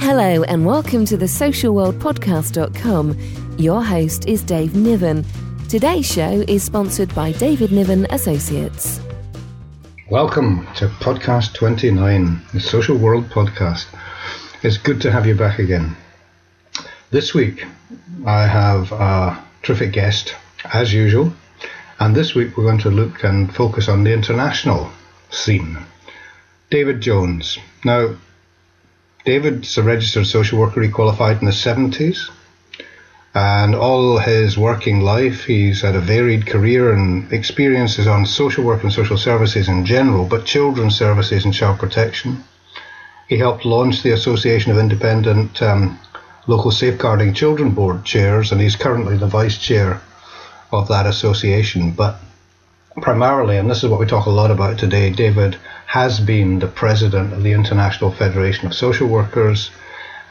Hello, and welcome to the socialworldpodcast.com. Your host is Dave Niven. Today's show is sponsored by David Niven Associates. Welcome to podcast 29, the Social World Podcast. It's good to have you back again. This week, I have a terrific guest, as usual, and this week we're going to look and focus on the international scene. David Jones. Now, David's a registered social worker. He qualified in the 70s. And all his working life, he's had a varied career and experiences on social work and social services in general, but children's services and child protection. He helped launch the Association of Independent um, Local Safeguarding Children Board chairs, and he's currently the vice chair of that association. But primarily, and this is what we talk a lot about today, David has been the president of the International Federation of Social Workers.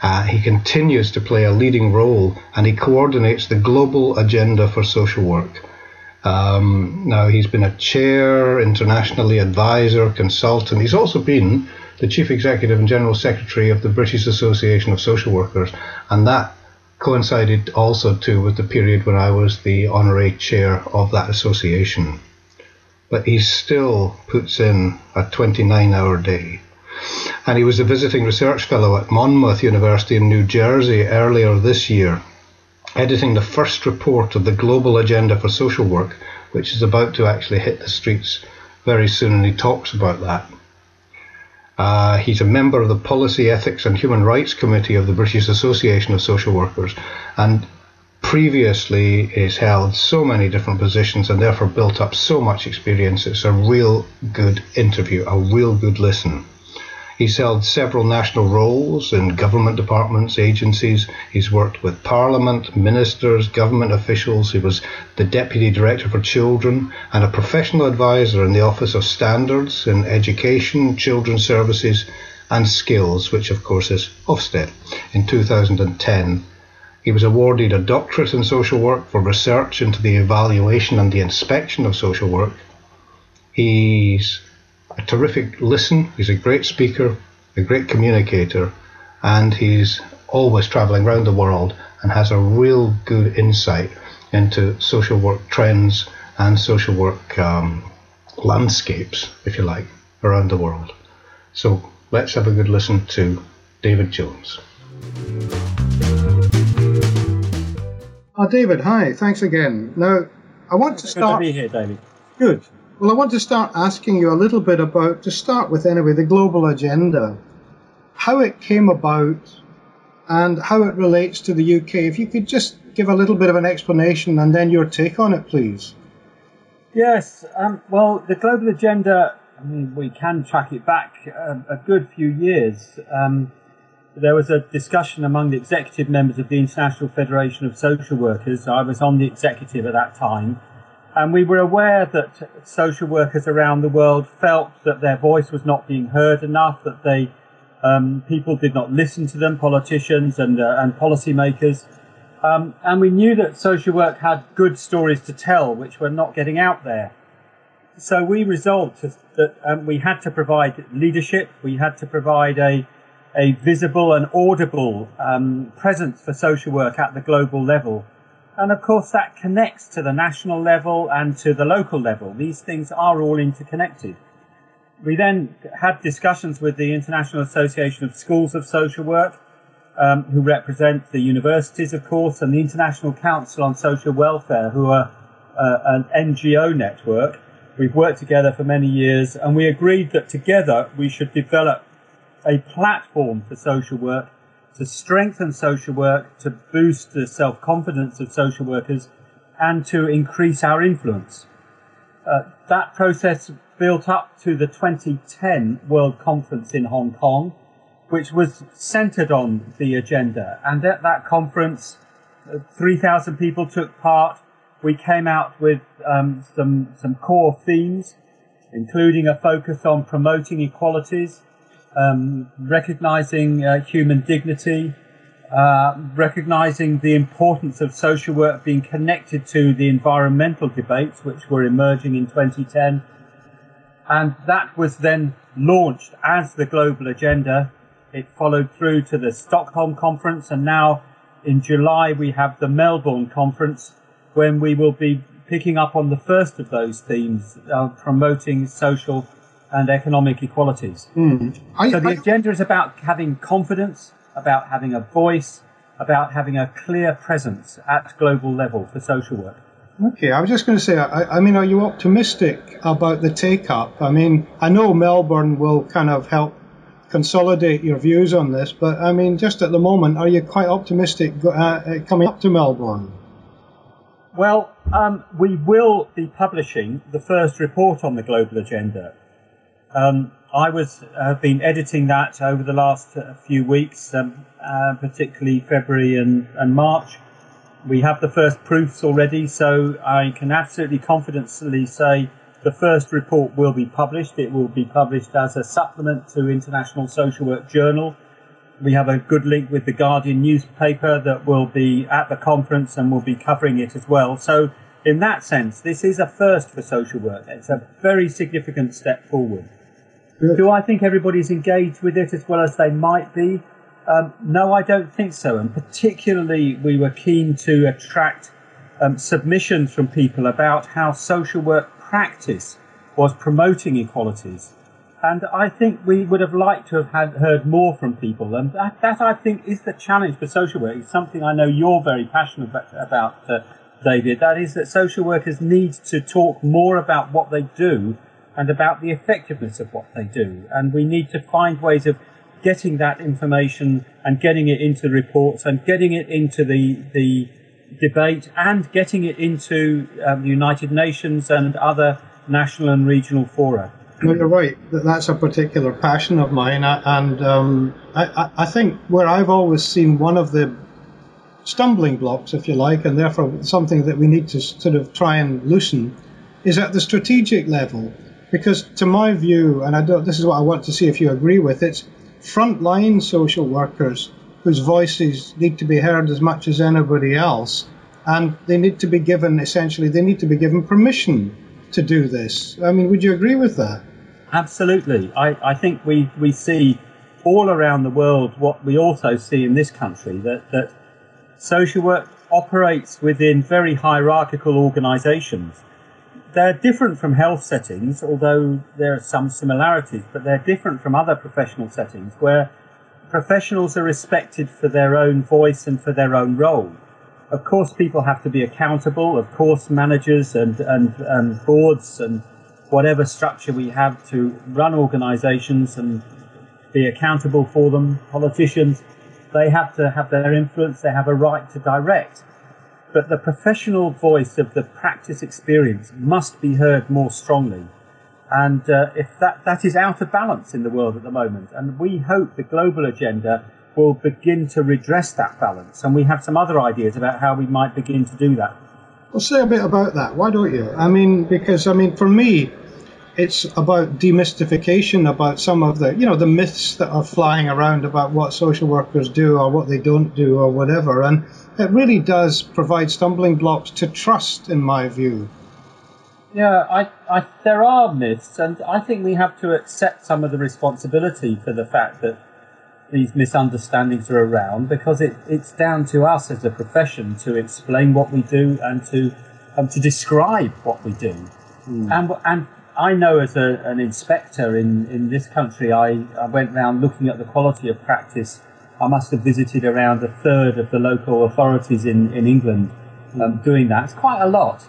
Uh, he continues to play a leading role and he coordinates the global agenda for social work. Um, now, he's been a chair, internationally advisor, consultant. He's also been the chief executive and general secretary of the British Association of Social Workers, and that coincided also too with the period when I was the honorary chair of that association but he still puts in a 29 hour day. And he was a visiting research fellow at Monmouth University in New Jersey earlier this year, editing the first report of the Global Agenda for Social Work, which is about to actually hit the streets very soon, and he talks about that. Uh, he's a member of the Policy, Ethics and Human Rights Committee of the British Association of Social Workers, and previously has held so many different positions and therefore built up so much experience. It's a real good interview, a real good listen. He's held several national roles in government departments, agencies. He's worked with Parliament, ministers, government officials. He was the Deputy Director for Children and a professional advisor in the Office of Standards in Education, Children's Services and Skills, which of course is Ofsted, in 2010 he was awarded a doctorate in social work for research into the evaluation and the inspection of social work. He's a terrific listen, he's a great speaker, a great communicator, and he's always traveling around the world and has a real good insight into social work trends and social work um, landscapes, if you like, around the world. So let's have a good listen to David Jones. Oh, David, hi. Thanks again. Now, I want to start. Good to be here, David. Good. Well, I want to start asking you a little bit about, to start with anyway, the global agenda, how it came about, and how it relates to the UK. If you could just give a little bit of an explanation and then your take on it, please. Yes. Um, well, the global agenda, I mean, we can track it back a, a good few years. Um, there was a discussion among the executive members of the International Federation of Social Workers. I was on the executive at that time. And we were aware that social workers around the world felt that their voice was not being heard enough, that they, um, people did not listen to them, politicians and, uh, and policymakers. Um, and we knew that social work had good stories to tell, which were not getting out there. So we resolved to, that um, we had to provide leadership, we had to provide a, a visible and audible um, presence for social work at the global level. And of course, that connects to the national level and to the local level. These things are all interconnected. We then had discussions with the International Association of Schools of Social Work, um, who represent the universities, of course, and the International Council on Social Welfare, who are uh, an NGO network. We've worked together for many years, and we agreed that together we should develop a platform for social work to strengthen social work, to boost the self confidence of social workers, and to increase our influence. Uh, that process built up to the 2010 World Conference in Hong Kong, which was centered on the agenda. And at that conference, uh, 3,000 people took part. We came out with um, some, some core themes, including a focus on promoting equalities, um, recognizing uh, human dignity, uh, recognizing the importance of social work being connected to the environmental debates which were emerging in 2010. And that was then launched as the global agenda. It followed through to the Stockholm conference, and now in July we have the Melbourne conference when we will be picking up on the first of those themes, uh, promoting social and economic equalities. Mm. I, so the I, agenda is about having confidence, about having a voice, about having a clear presence at global level for social work. Okay, I was just going to say, I, I mean, are you optimistic about the take up? I mean, I know Melbourne will kind of help consolidate your views on this, but I mean, just at the moment, are you quite optimistic uh, uh, coming up to Melbourne? Well, um, we will be publishing the first report on the global agenda. Um, I was have been editing that over the last uh, few weeks, um, uh, particularly February and, and March. We have the first proofs already, so I can absolutely confidently say the first report will be published. It will be published as a supplement to International Social Work Journal. We have a good link with the Guardian newspaper that will be at the conference and will be covering it as well. So, in that sense, this is a first for social work. It's a very significant step forward. Do I think everybody's engaged with it as well as they might be? Um, no, I don't think so. And particularly, we were keen to attract um, submissions from people about how social work practice was promoting equalities. And I think we would have liked to have had, heard more from people. And that, that, I think, is the challenge for social work. It's something I know you're very passionate about, uh, David. That is that social workers need to talk more about what they do and about the effectiveness of what they do. And we need to find ways of getting that information and getting it into the reports and getting it into the, the debate and getting it into um, the United Nations and other national and regional fora. You're right. That's a particular passion of mine, and um, I, I, think where I've always seen one of the stumbling blocks, if you like, and therefore something that we need to sort of try and loosen, is at the strategic level. Because to my view, and I don't, this is what I want to see if you agree with, it's frontline social workers whose voices need to be heard as much as anybody else, and they need to be given essentially they need to be given permission to do this. I mean, would you agree with that? Absolutely. I, I think we, we see all around the world what we also see in this country that, that social work operates within very hierarchical organizations they're different from health settings, although there are some similarities, but they're different from other professional settings where professionals are respected for their own voice and for their own role. Of course, people have to be accountable. Of course, managers and, and, and boards and whatever structure we have to run organizations and be accountable for them, politicians, they have to have their influence, they have a right to direct but the professional voice of the practice experience must be heard more strongly. And uh, if that, that is out of balance in the world at the moment, and we hope the global agenda will begin to redress that balance. And we have some other ideas about how we might begin to do that. Well, say a bit about that. Why don't you? I mean, because I mean, for me, it's about demystification about some of the you know the myths that are flying around about what social workers do or what they don't do or whatever. And it really does provide stumbling blocks to trust in my view. Yeah I, I there are myths and i think we have to accept some of the responsibility for the fact that these misunderstandings are around because it, it's down to us as a profession to explain what we do and to um, to describe what we do. Mm. and and I know as a, an inspector in, in this country, I, I went around looking at the quality of practice. I must have visited around a third of the local authorities in, in England um, doing that. It's quite a lot.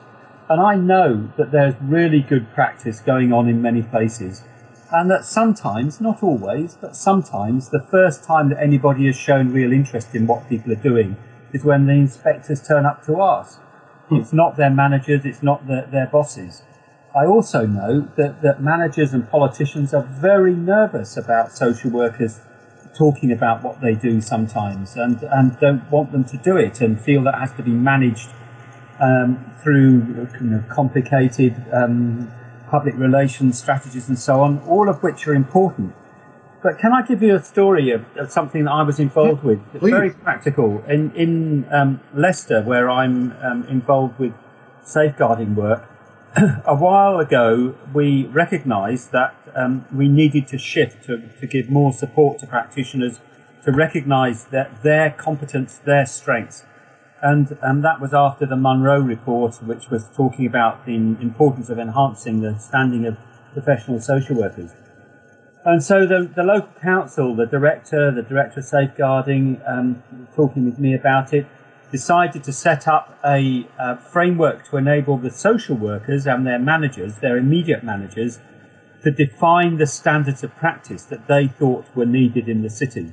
And I know that there's really good practice going on in many places. And that sometimes, not always, but sometimes, the first time that anybody has shown real interest in what people are doing is when the inspectors turn up to ask. It's not their managers, it's not the, their bosses. I also know that, that managers and politicians are very nervous about social workers talking about what they do sometimes and, and don't want them to do it and feel that has to be managed um, through kind of complicated um, public relations strategies and so on, all of which are important. but can I give you a story of, of something that I was involved with? It's very practical. In, in um, Leicester, where I'm um, involved with safeguarding work, a while ago we recognised that um, we needed to shift to, to give more support to practitioners to recognise that their competence, their strengths. And um, that was after the Munro report, which was talking about the importance of enhancing the standing of professional social workers. And so the, the local council, the director, the director of safeguarding, um, talking with me about it, decided to set up a, uh framework to enable the social workers and their managers, their immediate managers, to define the standards of practice that they thought were needed in the city.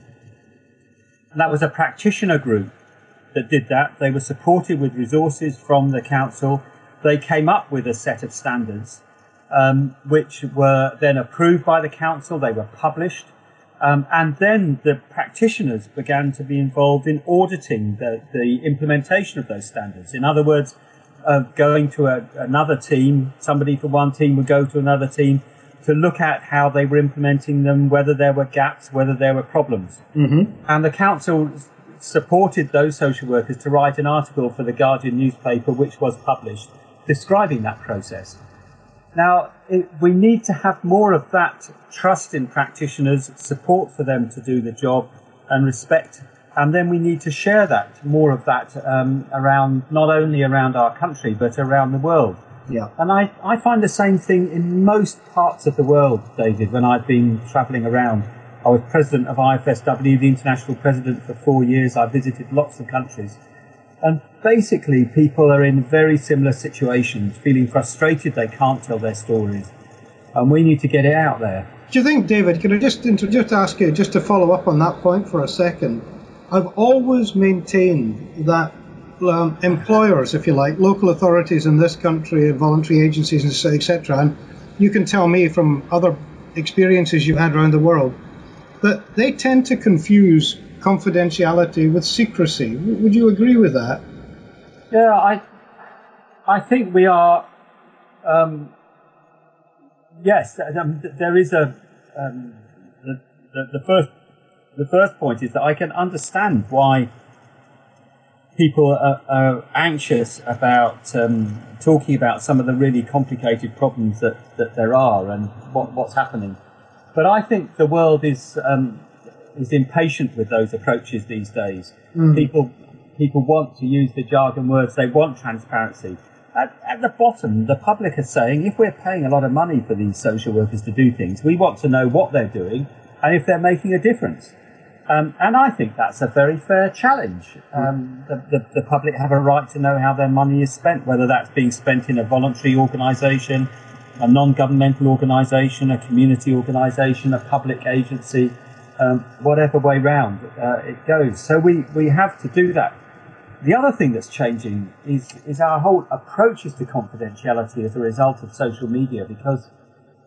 And that was a practitioner group that did that. They were supported with resources from the council. They came up with a set of standards, um, which were then approved by the council. They were published. Um, and then the practitioners began to be involved in auditing the, the implementation of those standards. In other words, uh, going to a, another team, somebody from one team would go to another team to look at how they were implementing them, whether there were gaps, whether there were problems. Mm-hmm. And the council supported those social workers to write an article for the Guardian newspaper, which was published, describing that process. Now, it, we need to have more of that trust in practitioners, support for them to do the job, and respect. And then we need to share that, more of that, um, around not only around our country, but around the world. Yeah. And I, I find the same thing in most parts of the world, David, when I've been travelling around. I was president of IFSW, the international president for four years. I visited lots of countries. And basically, people are in very similar situations, feeling frustrated they can't tell their stories. And we need to get it out there. Do you think, David, could I just, just ask you, just to follow up on that point for a second? I've always maintained that um, employers, if you like, local authorities in this country, voluntary agencies, etc., and you can tell me from other experiences you've had around the world, that they tend to confuse confidentiality with secrecy. Would you agree with that? Yeah, I, I think we are. Um, yes, um, there is a. Um, the, the, the first, the first point is that I can understand why people are, are anxious about um, talking about some of the really complicated problems that, that there are and what, what's happening. But I think the world is um, is impatient with those approaches these days. People people want to use the jargon words. They want transparency. At, at the bottom, the public are saying if we're paying a lot of money for these social workers to do things, we want to know what they're doing and if they're making a difference. Um, and I think that's a very fair challenge. Um, the, the, the public have a right to know how their money is spent, whether that's being spent in a voluntary organisation, a non-governmental organisation, a community organisation, a public agency, um, whatever way round uh, it goes. So we, we have to do that. The other thing that's changing is, is our whole approaches to confidentiality as a result of social media because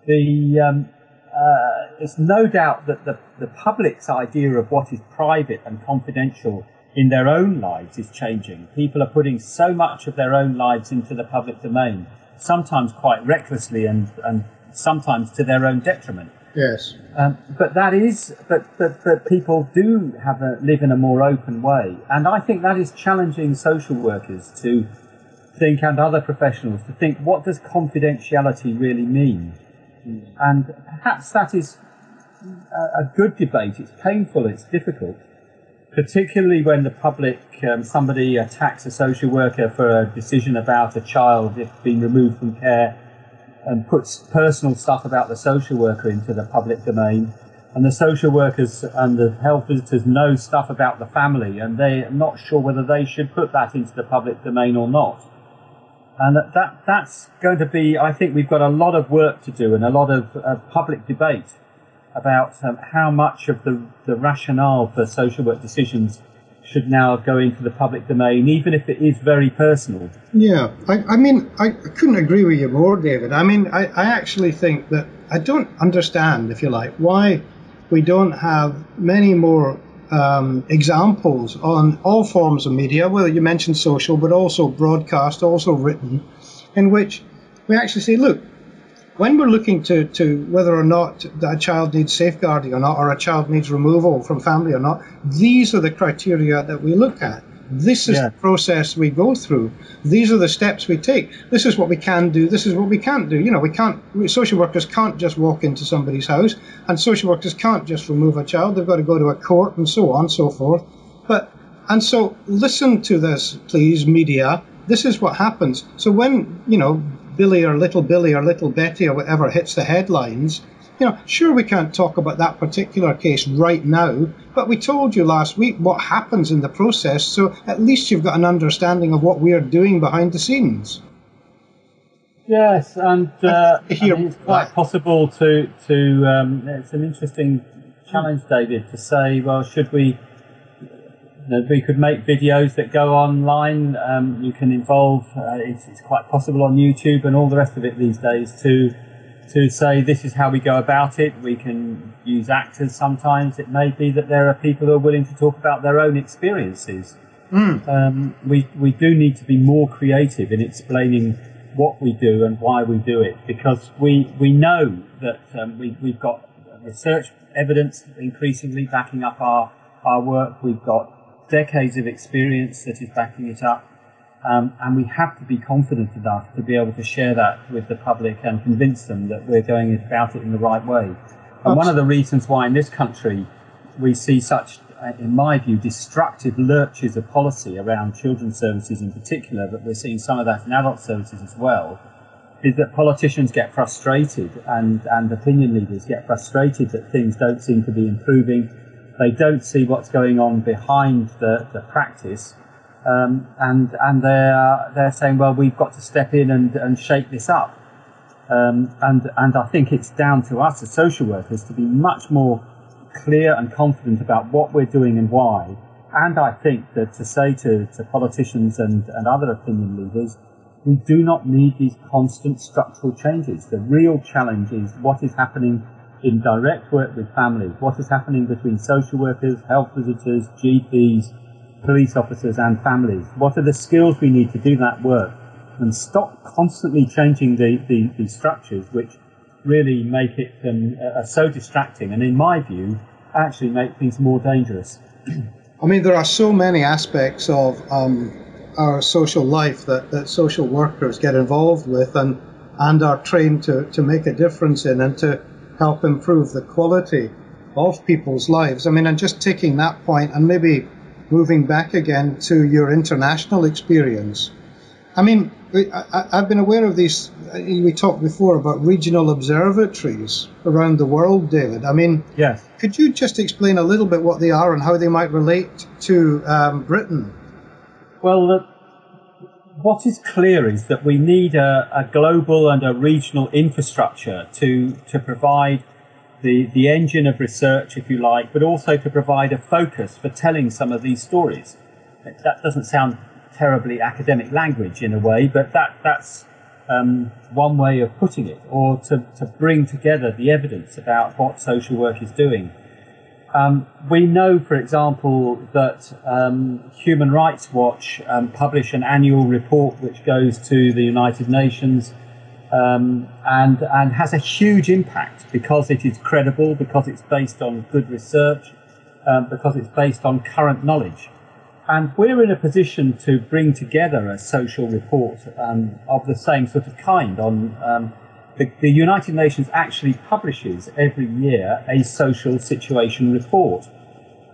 the, um, uh, it's no doubt that the, the public's idea of what is private and confidential in their own lives is changing. People are putting so much of their own lives into the public domain, sometimes quite recklessly and, and sometimes to their own detriment. Yes. Um, but that is, but, but, but people do have a, live in a more open way. And I think that is challenging social workers to think and other professionals to think, what does confidentiality really mean? And perhaps that is a, a good debate. It's painful, it's difficult, particularly when the public, um, somebody attacks a social worker for a decision about a child being removed from care and puts personal stuff about the social worker into the public domain. And the social workers and the health visitors know stuff about the family, and they're not sure whether they should put that into the public domain or not. And that, that that's going to be, I think we've got a lot of work to do and a lot of uh, public debate about um, how much of the, the rationale for social work decisions should now go into the public domain, even if it is very personal. Yeah, I, I mean, I, couldn't agree with you more, David. I mean, I, I actually think that I don't understand, if you like, why we don't have many more um, examples on all forms of media, whether you mentioned social, but also broadcast, also written, in which we actually say, look, when we're looking to, to whether or not a child needs safeguarding or not, or a child needs removal from family or not, these are the criteria that we look at. This is yeah. the process we go through. These are the steps we take. This is what we can do. This is what we can't do. You know, we can't. Social workers can't just walk into somebody's house, and social workers can't just remove a child. They've got to go to a court and so on and so forth. But and so listen to this, please, media. This is what happens. So when you know Billy or Little Billy or Little Betty or whatever hits the headlines, you know, sure we can't talk about that particular case right now, but we told you last week what happens in the process, so at least you've got an understanding of what we are doing behind the scenes. Yes, and uh, I mean, it's quite possible to to. Um, it's an interesting challenge, David, to say, well, should we? You know, we could make videos that go online. Um, you can involve. Uh, it's, it's quite possible on YouTube and all the rest of it these days to to say this is how we go about it. We can use actors sometimes. It may be that there are people who are willing to talk about their own experiences. Mm. Um, we, we do need to be more creative in explaining what we do and why we do it because we, we know that um, we, we've got research evidence increasingly backing up our, our work. We've got decades of experience that is backing it up. Um, and we have to be confident enough to be able to share that with the public and convince them that we're going about it in the right way. And one of the reasons why in this country we see such, uh, in my view, destructive lurches of policy around children's services in particular, but we're seeing some of that in adult services as well, is that politicians get frustrated and, and opinion leaders get frustrated that things don't seem to be improving. They don't see what's going on behind the, the practice um, and and they're they're saying, well, we've got to step in and, and shake this up. Um, and and I think it's down to us as social workers to be much more clear and confident about what we're doing and why. And I think that to say to, to politicians and, and other opinion leaders, we do not need these constant structural changes. The real challenge is what is happening in direct work with families, what is happening between social workers, health visitors, GPs, police officers and families? What are the skills we need to do that work? And stop constantly changing the, the, the structures, which really make it um, uh, so distracting and, in my view, actually make things more dangerous. I mean, there are so many aspects of um, our social life that, that social workers get involved with and, and are trained to, to make a difference in and to help improve the quality of people's lives. I mean, and just taking that point and maybe moving back again to your international experience. I mean, I, have been aware of these. We talked before about regional observatories around the world, David. I mean, yes. Could you just explain a little bit what they are and how they might relate to um, Britain? Well, the, what is clear is that we need a, a global and a regional infrastructure to to provide the, the engine of research, if you like, but also to provide a focus for telling some of these stories. That doesn't sound terribly academic language in a way, but that, that's um, one way of putting it, or to, to bring together the evidence about what social work is doing. Um, we know, for example, that um, Human Rights Watch um, publish an annual report which goes to the United Nations um, and and has a huge impact because it is credible, because it's based on good research, um, because it's based on current knowledge. And we're in a position to bring together a social report um, of the same sort of kind. On the, the, United Nations actually publishes every year a social situation report,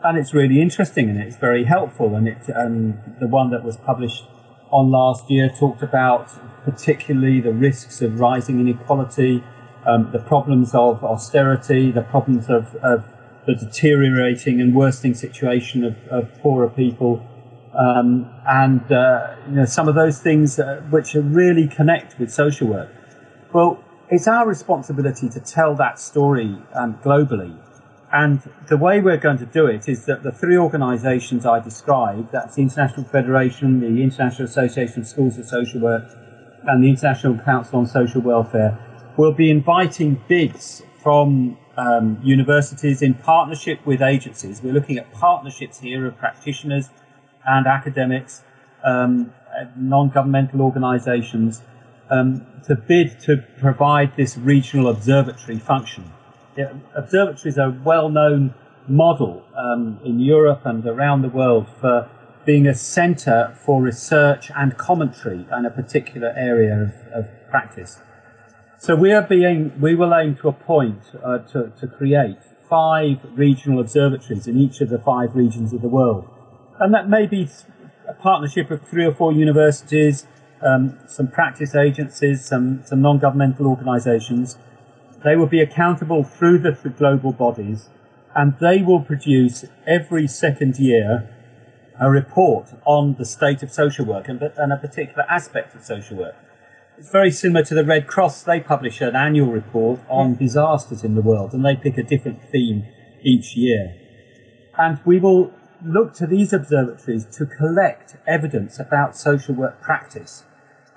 and it's really interesting and it's very helpful. And it um, the one that was published on last year talked about particularly the risks of rising inequality, um, the problems of austerity, the problems of, of the deteriorating and worsening situation of, of poorer people, um, and uh, you know some of those things uh, which really connect with social work. Well, it's our responsibility to tell that story um, globally and the way we're going to do it is that the three organisations I described, that's the International Federation, the International Association of Schools of Social Work, and the International Council on Social Welfare, will be inviting bids from um, universities in partnership with agencies. We're looking at partnerships here of practitioners and academics, um, non-governmental organisations, um, to bid to provide this regional observatory function. Observatories are a well-known model um, in Europe and around the world for being a centre for research and commentary on a particular area of, of practice. So we are being, we will aim to appoint, uh, to, to create five regional observatories in each of the five regions of the world. And that may be a partnership of three or four universities, um, some practice agencies, some, some non-governmental organisations. They will be accountable through the global bodies and they will produce every second year a report on the state of social work and, and a particular aspect of social work. It's very similar to the Red Cross. They publish an annual report on disasters in the world and they pick a different theme each year. And we will look to these observatories to collect evidence about social work practice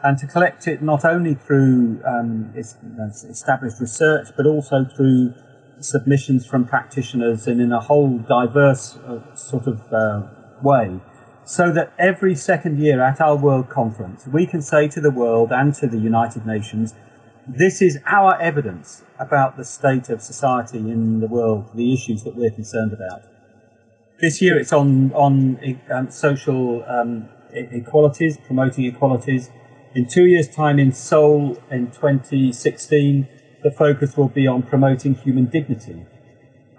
and to collect it not only through um, established research but also through submissions from practitioners and in a whole diverse uh, sort of uh, way so that every second year at our World Conference we can say to the world and to the United Nations this is our evidence about the state of society in the world, the issues that we're concerned about. This year it's on on um, social um, equalities, promoting equalities. In two years' time, in Seoul in 2016, the focus will be on promoting human dignity,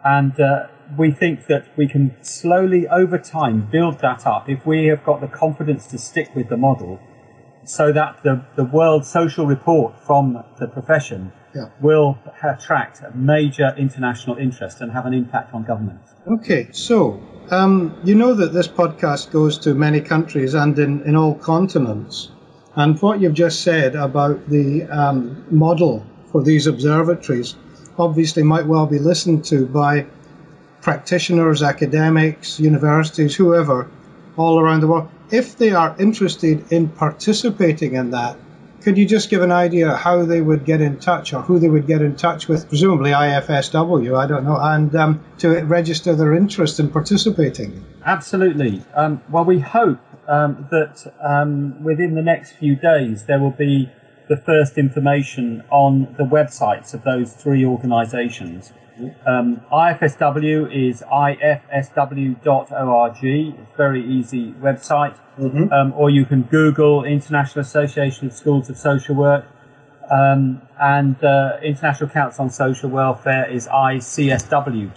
and uh, we think that we can slowly, over time, build that up if we have got the confidence to stick with the model, so that the the World Social Report from the profession yeah. will attract major international interest and have an impact on government. Okay, so um, you know that this podcast goes to many countries and in, in all continents. And what you've just said about the um, model for these observatories obviously might well be listened to by practitioners, academics, universities, whoever, all around the world. If they are interested in participating in that, could you just give an idea how they would get in touch or who they would get in touch with, presumably IFSW, I don't know, and um, to register their interest in participating? Absolutely. Um, well, we hope um, that um, within the next few days there will be the first information on the websites of those three organisations. Um, IFSW is ifsw.org. It's a very easy website. Mm-hmm. Um, or you can Google International Association of Schools of Social Work. Um, and uh, International Council on Social Welfare is icsw.org.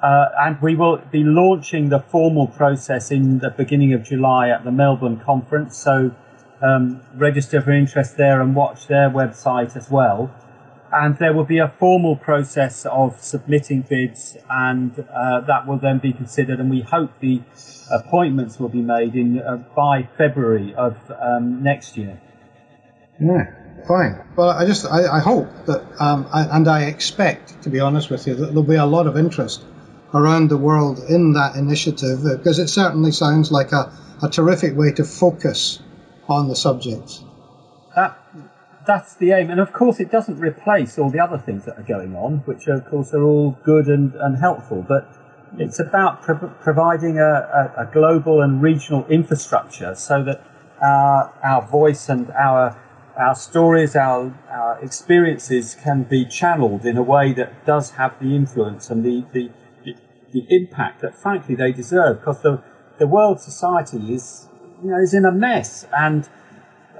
Uh, and we will be launching the formal process in the beginning of July at the Melbourne conference. So um, register for interest there and watch their website as well and there will be a formal process of submitting bids, and uh, that will then be considered. And we hope the appointments will be made in uh, by February of um, next year. Yeah, fine. Well, I just I, I hope that, um, I, and I expect, to be honest with you, that there'll be a lot of interest around the world in that initiative because it certainly sounds like a, a terrific way to focus on the subjects. That that's the aim. And of course, it doesn't replace all the other things that are going on, which of course are all good and, and helpful. But it's about pro- providing a, a, a, global and regional infrastructure so that our, our voice and our our stories, our, our experiences can be channeled in a way that does have the influence and the, the, the impact that frankly they deserve because the, the world society is, you know, is in a mess and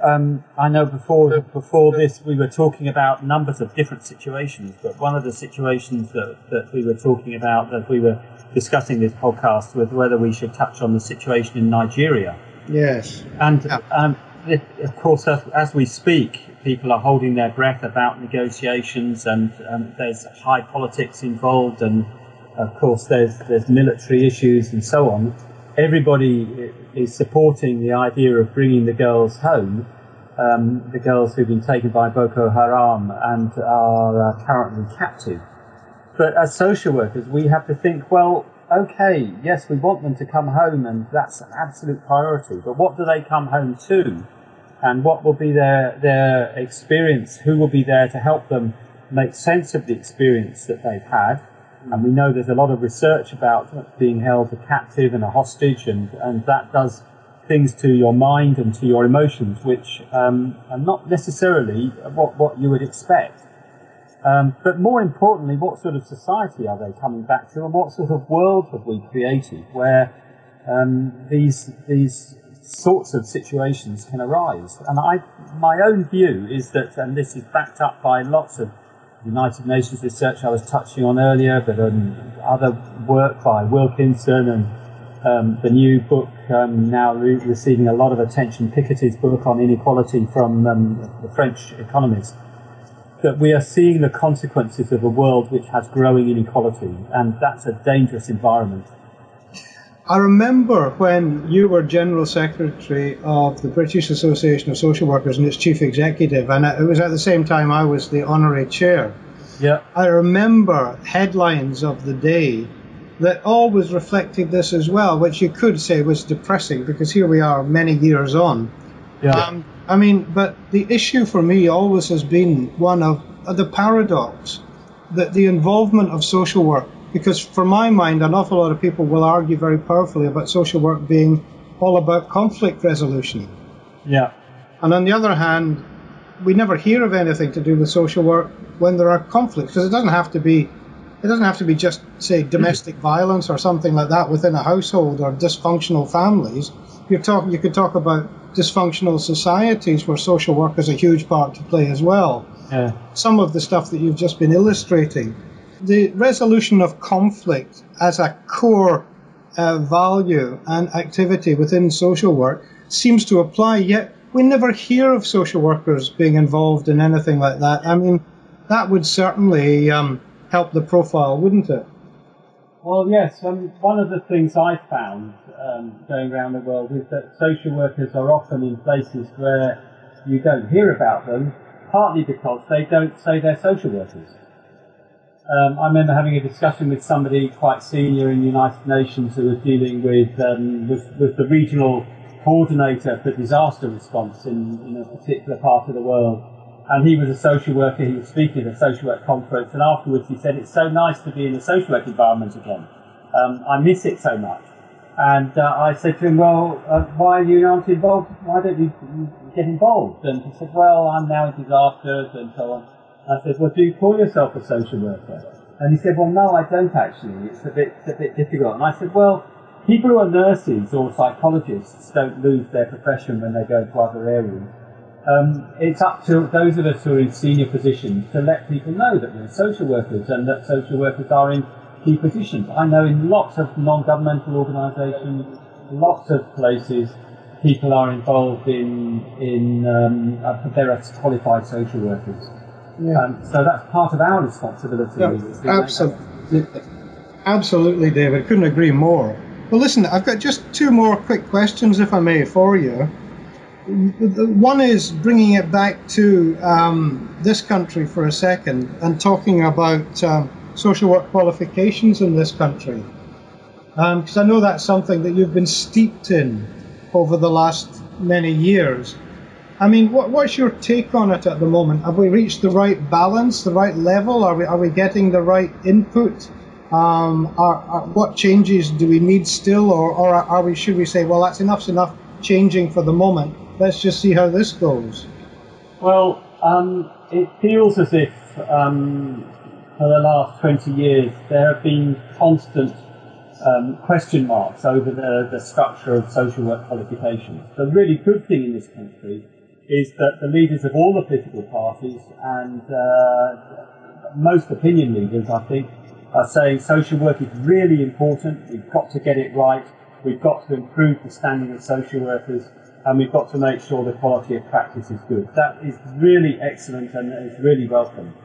um, I know before before this we were talking about numbers of different situations, but one of the situations that, that we were talking about that we were discussing this podcast with whether we should touch on the situation in Nigeria. Yes. And yeah. um, it, of course, as, as, we speak, people are holding their breath about negotiations, and um, there's high politics involved, and of course, there's there's military issues and so on everybody is supporting the idea of bringing the girls home, um, the girls who've been taken by Boko Haram and are uh, currently captive. But as social workers, we have to think, well, okay, yes, we want them to come home, and that's an absolute priority. But what do they come home to? And what will be their, their experience? Who will be there to help them make sense of the experience that they've had? And we know there's a lot of research about being held a captive and a hostage, and, and that does things to your mind and to your emotions, which um, are not necessarily what, what you would expect. Um, but more importantly, what sort of society are they coming back to, and what sort of world have we created where um, these these sorts of situations can arise? And I, my own view is that, and this is backed up by lots of United Nations research I was touching on earlier, but um, other work by Wilkinson and um, the new book um, now re- receiving a lot of attention, Piketty's book on inequality from um, the French economist, that we are seeing the consequences of a world which has growing inequality, and that's a dangerous environment. I remember when you were General Secretary of the British Association of Social Workers and its Chief Executive, and it was at the same time I was the Honorary Chair. Yeah. I remember headlines of the day that always reflected this as well, which you could say was depressing because here we are many years on. Yeah. Um, I mean, but the issue for me always has been one of, of the paradox that the involvement of social work, because for my mind, an awful lot of people will argue very powerfully about social work being all about conflict resolution. yeah. And on the other hand, we never hear of anything to do with social work when there are conflicts, because it doesn't have to be it doesn't have to be just say domestic violence or something like that within a household or dysfunctional families. You're talking you could talk about dysfunctional societies where social work is a huge part to play as well. Yeah. Some of the stuff that you've just been illustrating. The resolution of conflict as a core uh, value and activity within social work seems to apply, yet we never hear of social workers being involved in anything like that. I mean, that would certainly um, help the profile, wouldn't it? Well, yes. Um, one of the things I've found um, going around the world is that social workers are often in places where you don't hear about them, partly because they don't say they're social workers. Um, I remember having a discussion with somebody quite senior in the United Nations who was dealing with um, with, with the regional coordinator for disaster response in, in a particular part of the world. And he was a social worker, he was speaking at a social work conference, and afterwards he said, It's so nice to be in a social work environment again. Um, I miss it so much. And uh, I said to him, Well, uh, why are you not involved? Why don't you get involved? And he said, Well, I'm now in disasters and so on. I said, Well, do you call yourself a social worker? And he said, Well, no, I don't actually. It's a bit, it's a bit difficult. And I said, Well, people who are nurses or psychologists don't lose their profession when they go to other areas. Um, it's up to those of us who are in senior positions to let people know that we're social workers and that social workers are in key positions. I know in lots of non-governmental organisations, lots of places, people are involved in in um, uh, there are qualified social workers. Yeah. Um, so that's part of our responsibility. Yeah, really, is to make that- absolutely, absolutely, David. Couldn't agree more. Well, listen, I've got just two more quick questions, if I may, for you. One is bringing it back to um, this country for a second and talking about um, social work qualifications in this country. Because I know that's something that you've been steeped in over the last many years. I mean, what, what's your take on it at the moment? Have we reached the right balance, the right level? Are we, are we getting the right input? Um, are, are, what changes do we need still, or, or are we? Should we say, well, that's enough's enough changing for the moment. Let's just see how this goes. Well, um, it feels as if um, for the last 20 years there have been constant um, question marks over the, the structure of social work qualifications. The really good thing in this country is that the leaders of all the political parties and uh, most opinion leaders, I think, are saying social work is really important. We've got to get it right. We've got to improve the standing of social workers and we've got to make sure the quality of practice is good. That is really excellent and is really welcome.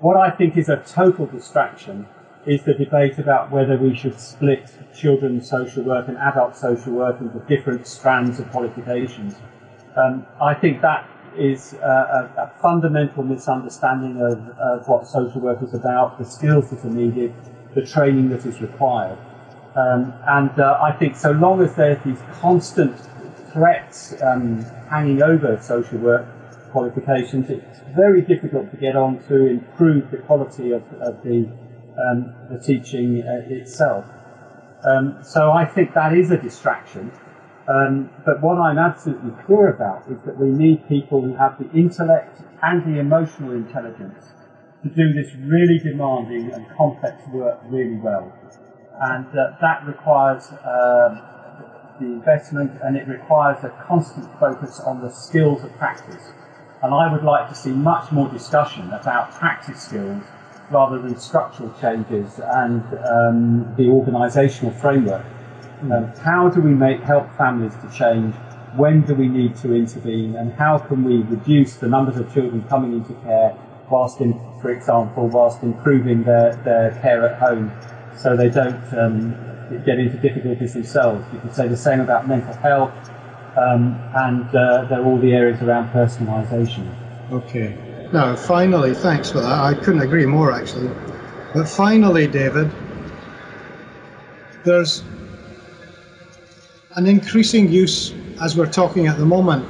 What I think is a total distraction is the debate about whether we should split children's social work and adult social work into different strands of qualifications. Um, I think that is a, a, fundamental misunderstanding of, of what social work is about, the skills that are needed, the training that is required. Um, and uh, I think so long as there's these constant threats um, hanging over social work qualifications, it's very difficult to get on to improve the quality of, of the, um, the teaching uh, itself. Um, so I think that is a distraction. Um, but what I'm absolutely clear about is that we need people who have the intellect and the emotional intelligence to do this really demanding and complex work really well. And uh, that requires uh, the investment and it requires a constant focus on the skills of practice. And I would like to see much more discussion about practice skills rather than structural changes and um, the organisational framework. Um, how do we make help families to change? When do we need to intervene? And how can we reduce the numbers of children coming into care whilst, in, for example, whilst improving their, their care at home so they don't um, get into difficulties themselves? You could say the same about mental health, um, and uh, there are all the areas around personalisation. Okay. Now, finally, thanks for that. I couldn't agree more, actually. But finally, David, there's an increasing use, as we're talking at the moment,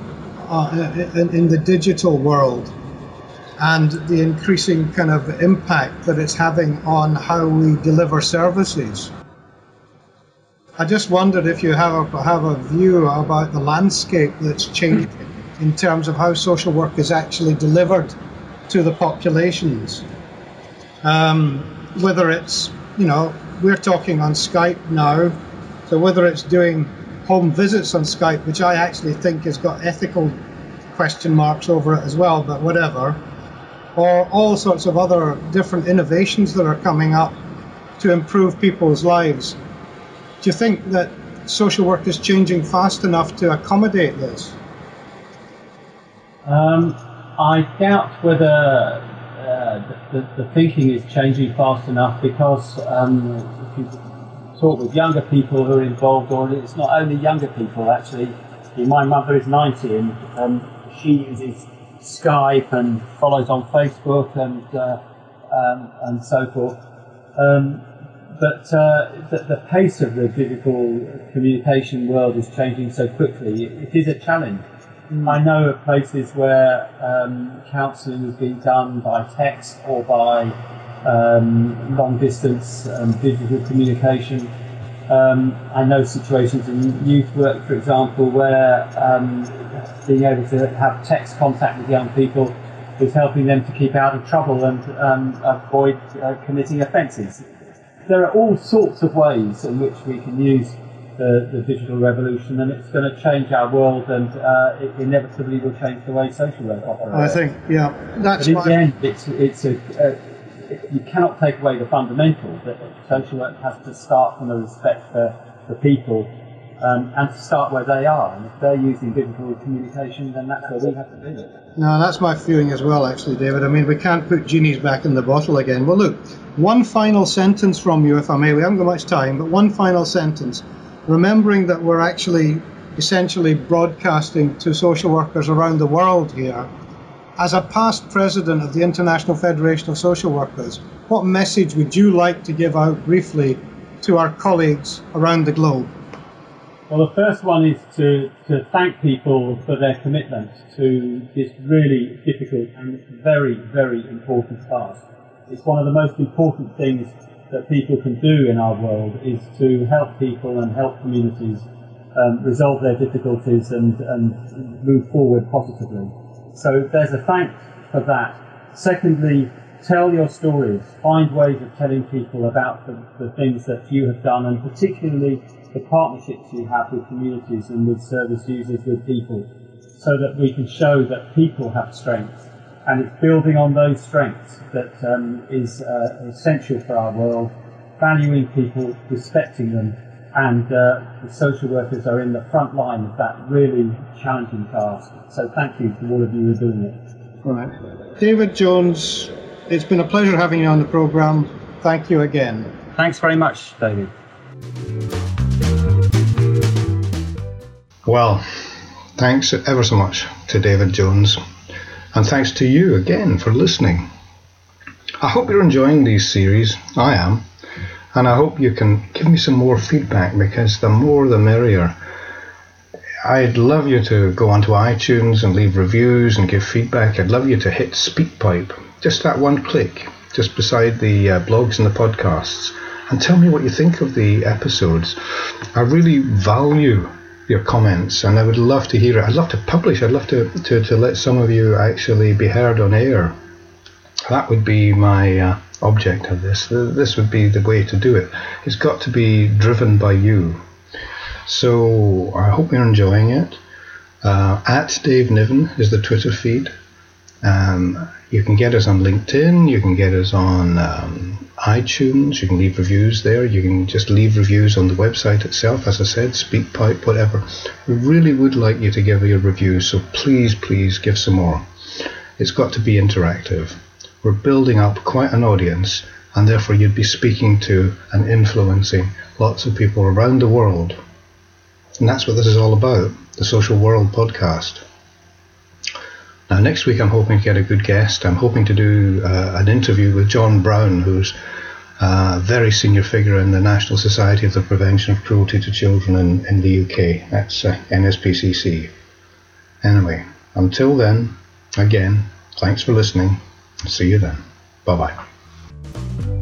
uh, in, in the digital world and the increasing kind of impact that it's having on how we deliver services. I just wondered if you have a, have a view about the landscape that's changing in terms of how social work is actually delivered to the populations. Um, whether it's, you know, we're talking on Skype now, so whether it's doing home visits on Skype, which I actually think has got ethical question marks over it as well, but whatever, or all sorts of other different innovations that are coming up to improve people's lives. Do you think that social work is changing fast enough to accommodate this? Um, I doubt whether uh, the, the, thinking is changing fast enough because um, if you talk with younger people who are involved, or it's not only younger people actually. My mother is 90 and um, she uses Skype and follows on Facebook and uh, um, and so forth. Um, but uh, the, the, pace of the digital communication world is changing so quickly. it, it is a challenge. Mm. I know of places where um, counselling is being done by text or by um, long distance um, digital communication. Um, I know situations in youth work, for example, where um, being able to have text contact with young people is helping them to keep out of trouble and um, avoid uh, committing offences. There are all sorts of ways in which we can use the, the digital revolution, and it's going to change our world, and uh, it inevitably will change the way social work operates. I think, yeah, that's. But in the end, it's it's a, a you cannot take away the fundamental that social work has to start from a respect for, for people um, and to start where they are. And if they're using digital communication, then that's where we have to do it. No, that's my feeling as well, actually, David. I mean, we can't put genies back in the bottle again. Well, look, one final sentence from you, if I may. We haven't got much time, but one final sentence. Remembering that we're actually essentially broadcasting to social workers around the world here as a past president of the International Federation of Social Workers, what message would you like to give out briefly to our colleagues around the globe? Well, the first one is to, to thank people for their commitment to this really difficult and very, very important task. It's one of the most important things that people can do in our world is to help people and help communities um, resolve their difficulties and, and move forward positively. So there's a thanks for that. Secondly, tell your stories. Find ways of telling people about the, the things that you have done and particularly the partnerships you have with communities and with service users, with people, so that we can show that people have strengths. And it's building on those strengths that um, is uh, essential for our world, valuing people, respecting them, and uh, the social workers are in the front line of that really challenging task. So thank you to all of you who are doing it. Right. David Jones, it's been a pleasure having you on the programme. Thank you again. Thanks very much, David. Well, thanks ever so much to David Jones, and thanks to you again for listening. I hope you're enjoying these series. I am. And I hope you can give me some more feedback because the more the merrier. I'd love you to go onto iTunes and leave reviews and give feedback. I'd love you to hit SpeakPipe, just that one click, just beside the uh, blogs and the podcasts, and tell me what you think of the episodes. I really value your comments, and I would love to hear it. I'd love to publish. I'd love to, to, to let some of you actually be heard on air. That would be my uh, object of this. This would be the way to do it. It's got to be driven by you. So I hope you're enjoying it. Uh, at Dave Niven is the Twitter feed. Um, you can get us on LinkedIn. You can get us on um, iTunes. You can leave reviews there. You can just leave reviews on the website itself, as I said, SpeakPipe, whatever. We really would like you to give your reviews, so please, please give some more. It's got to be interactive. We're building up quite an audience, and therefore you'd be speaking to and influencing lots of people around the world. And that's what this is all about the Social World podcast. Now, next week, I'm hoping to get a good guest. I'm hoping to do uh, an interview with John Brown, who's a very senior figure in the National Society of the Prevention of Cruelty to Children in, in the UK. That's uh, NSPCC. Anyway, until then, again, thanks for listening. See you then. Bye bye.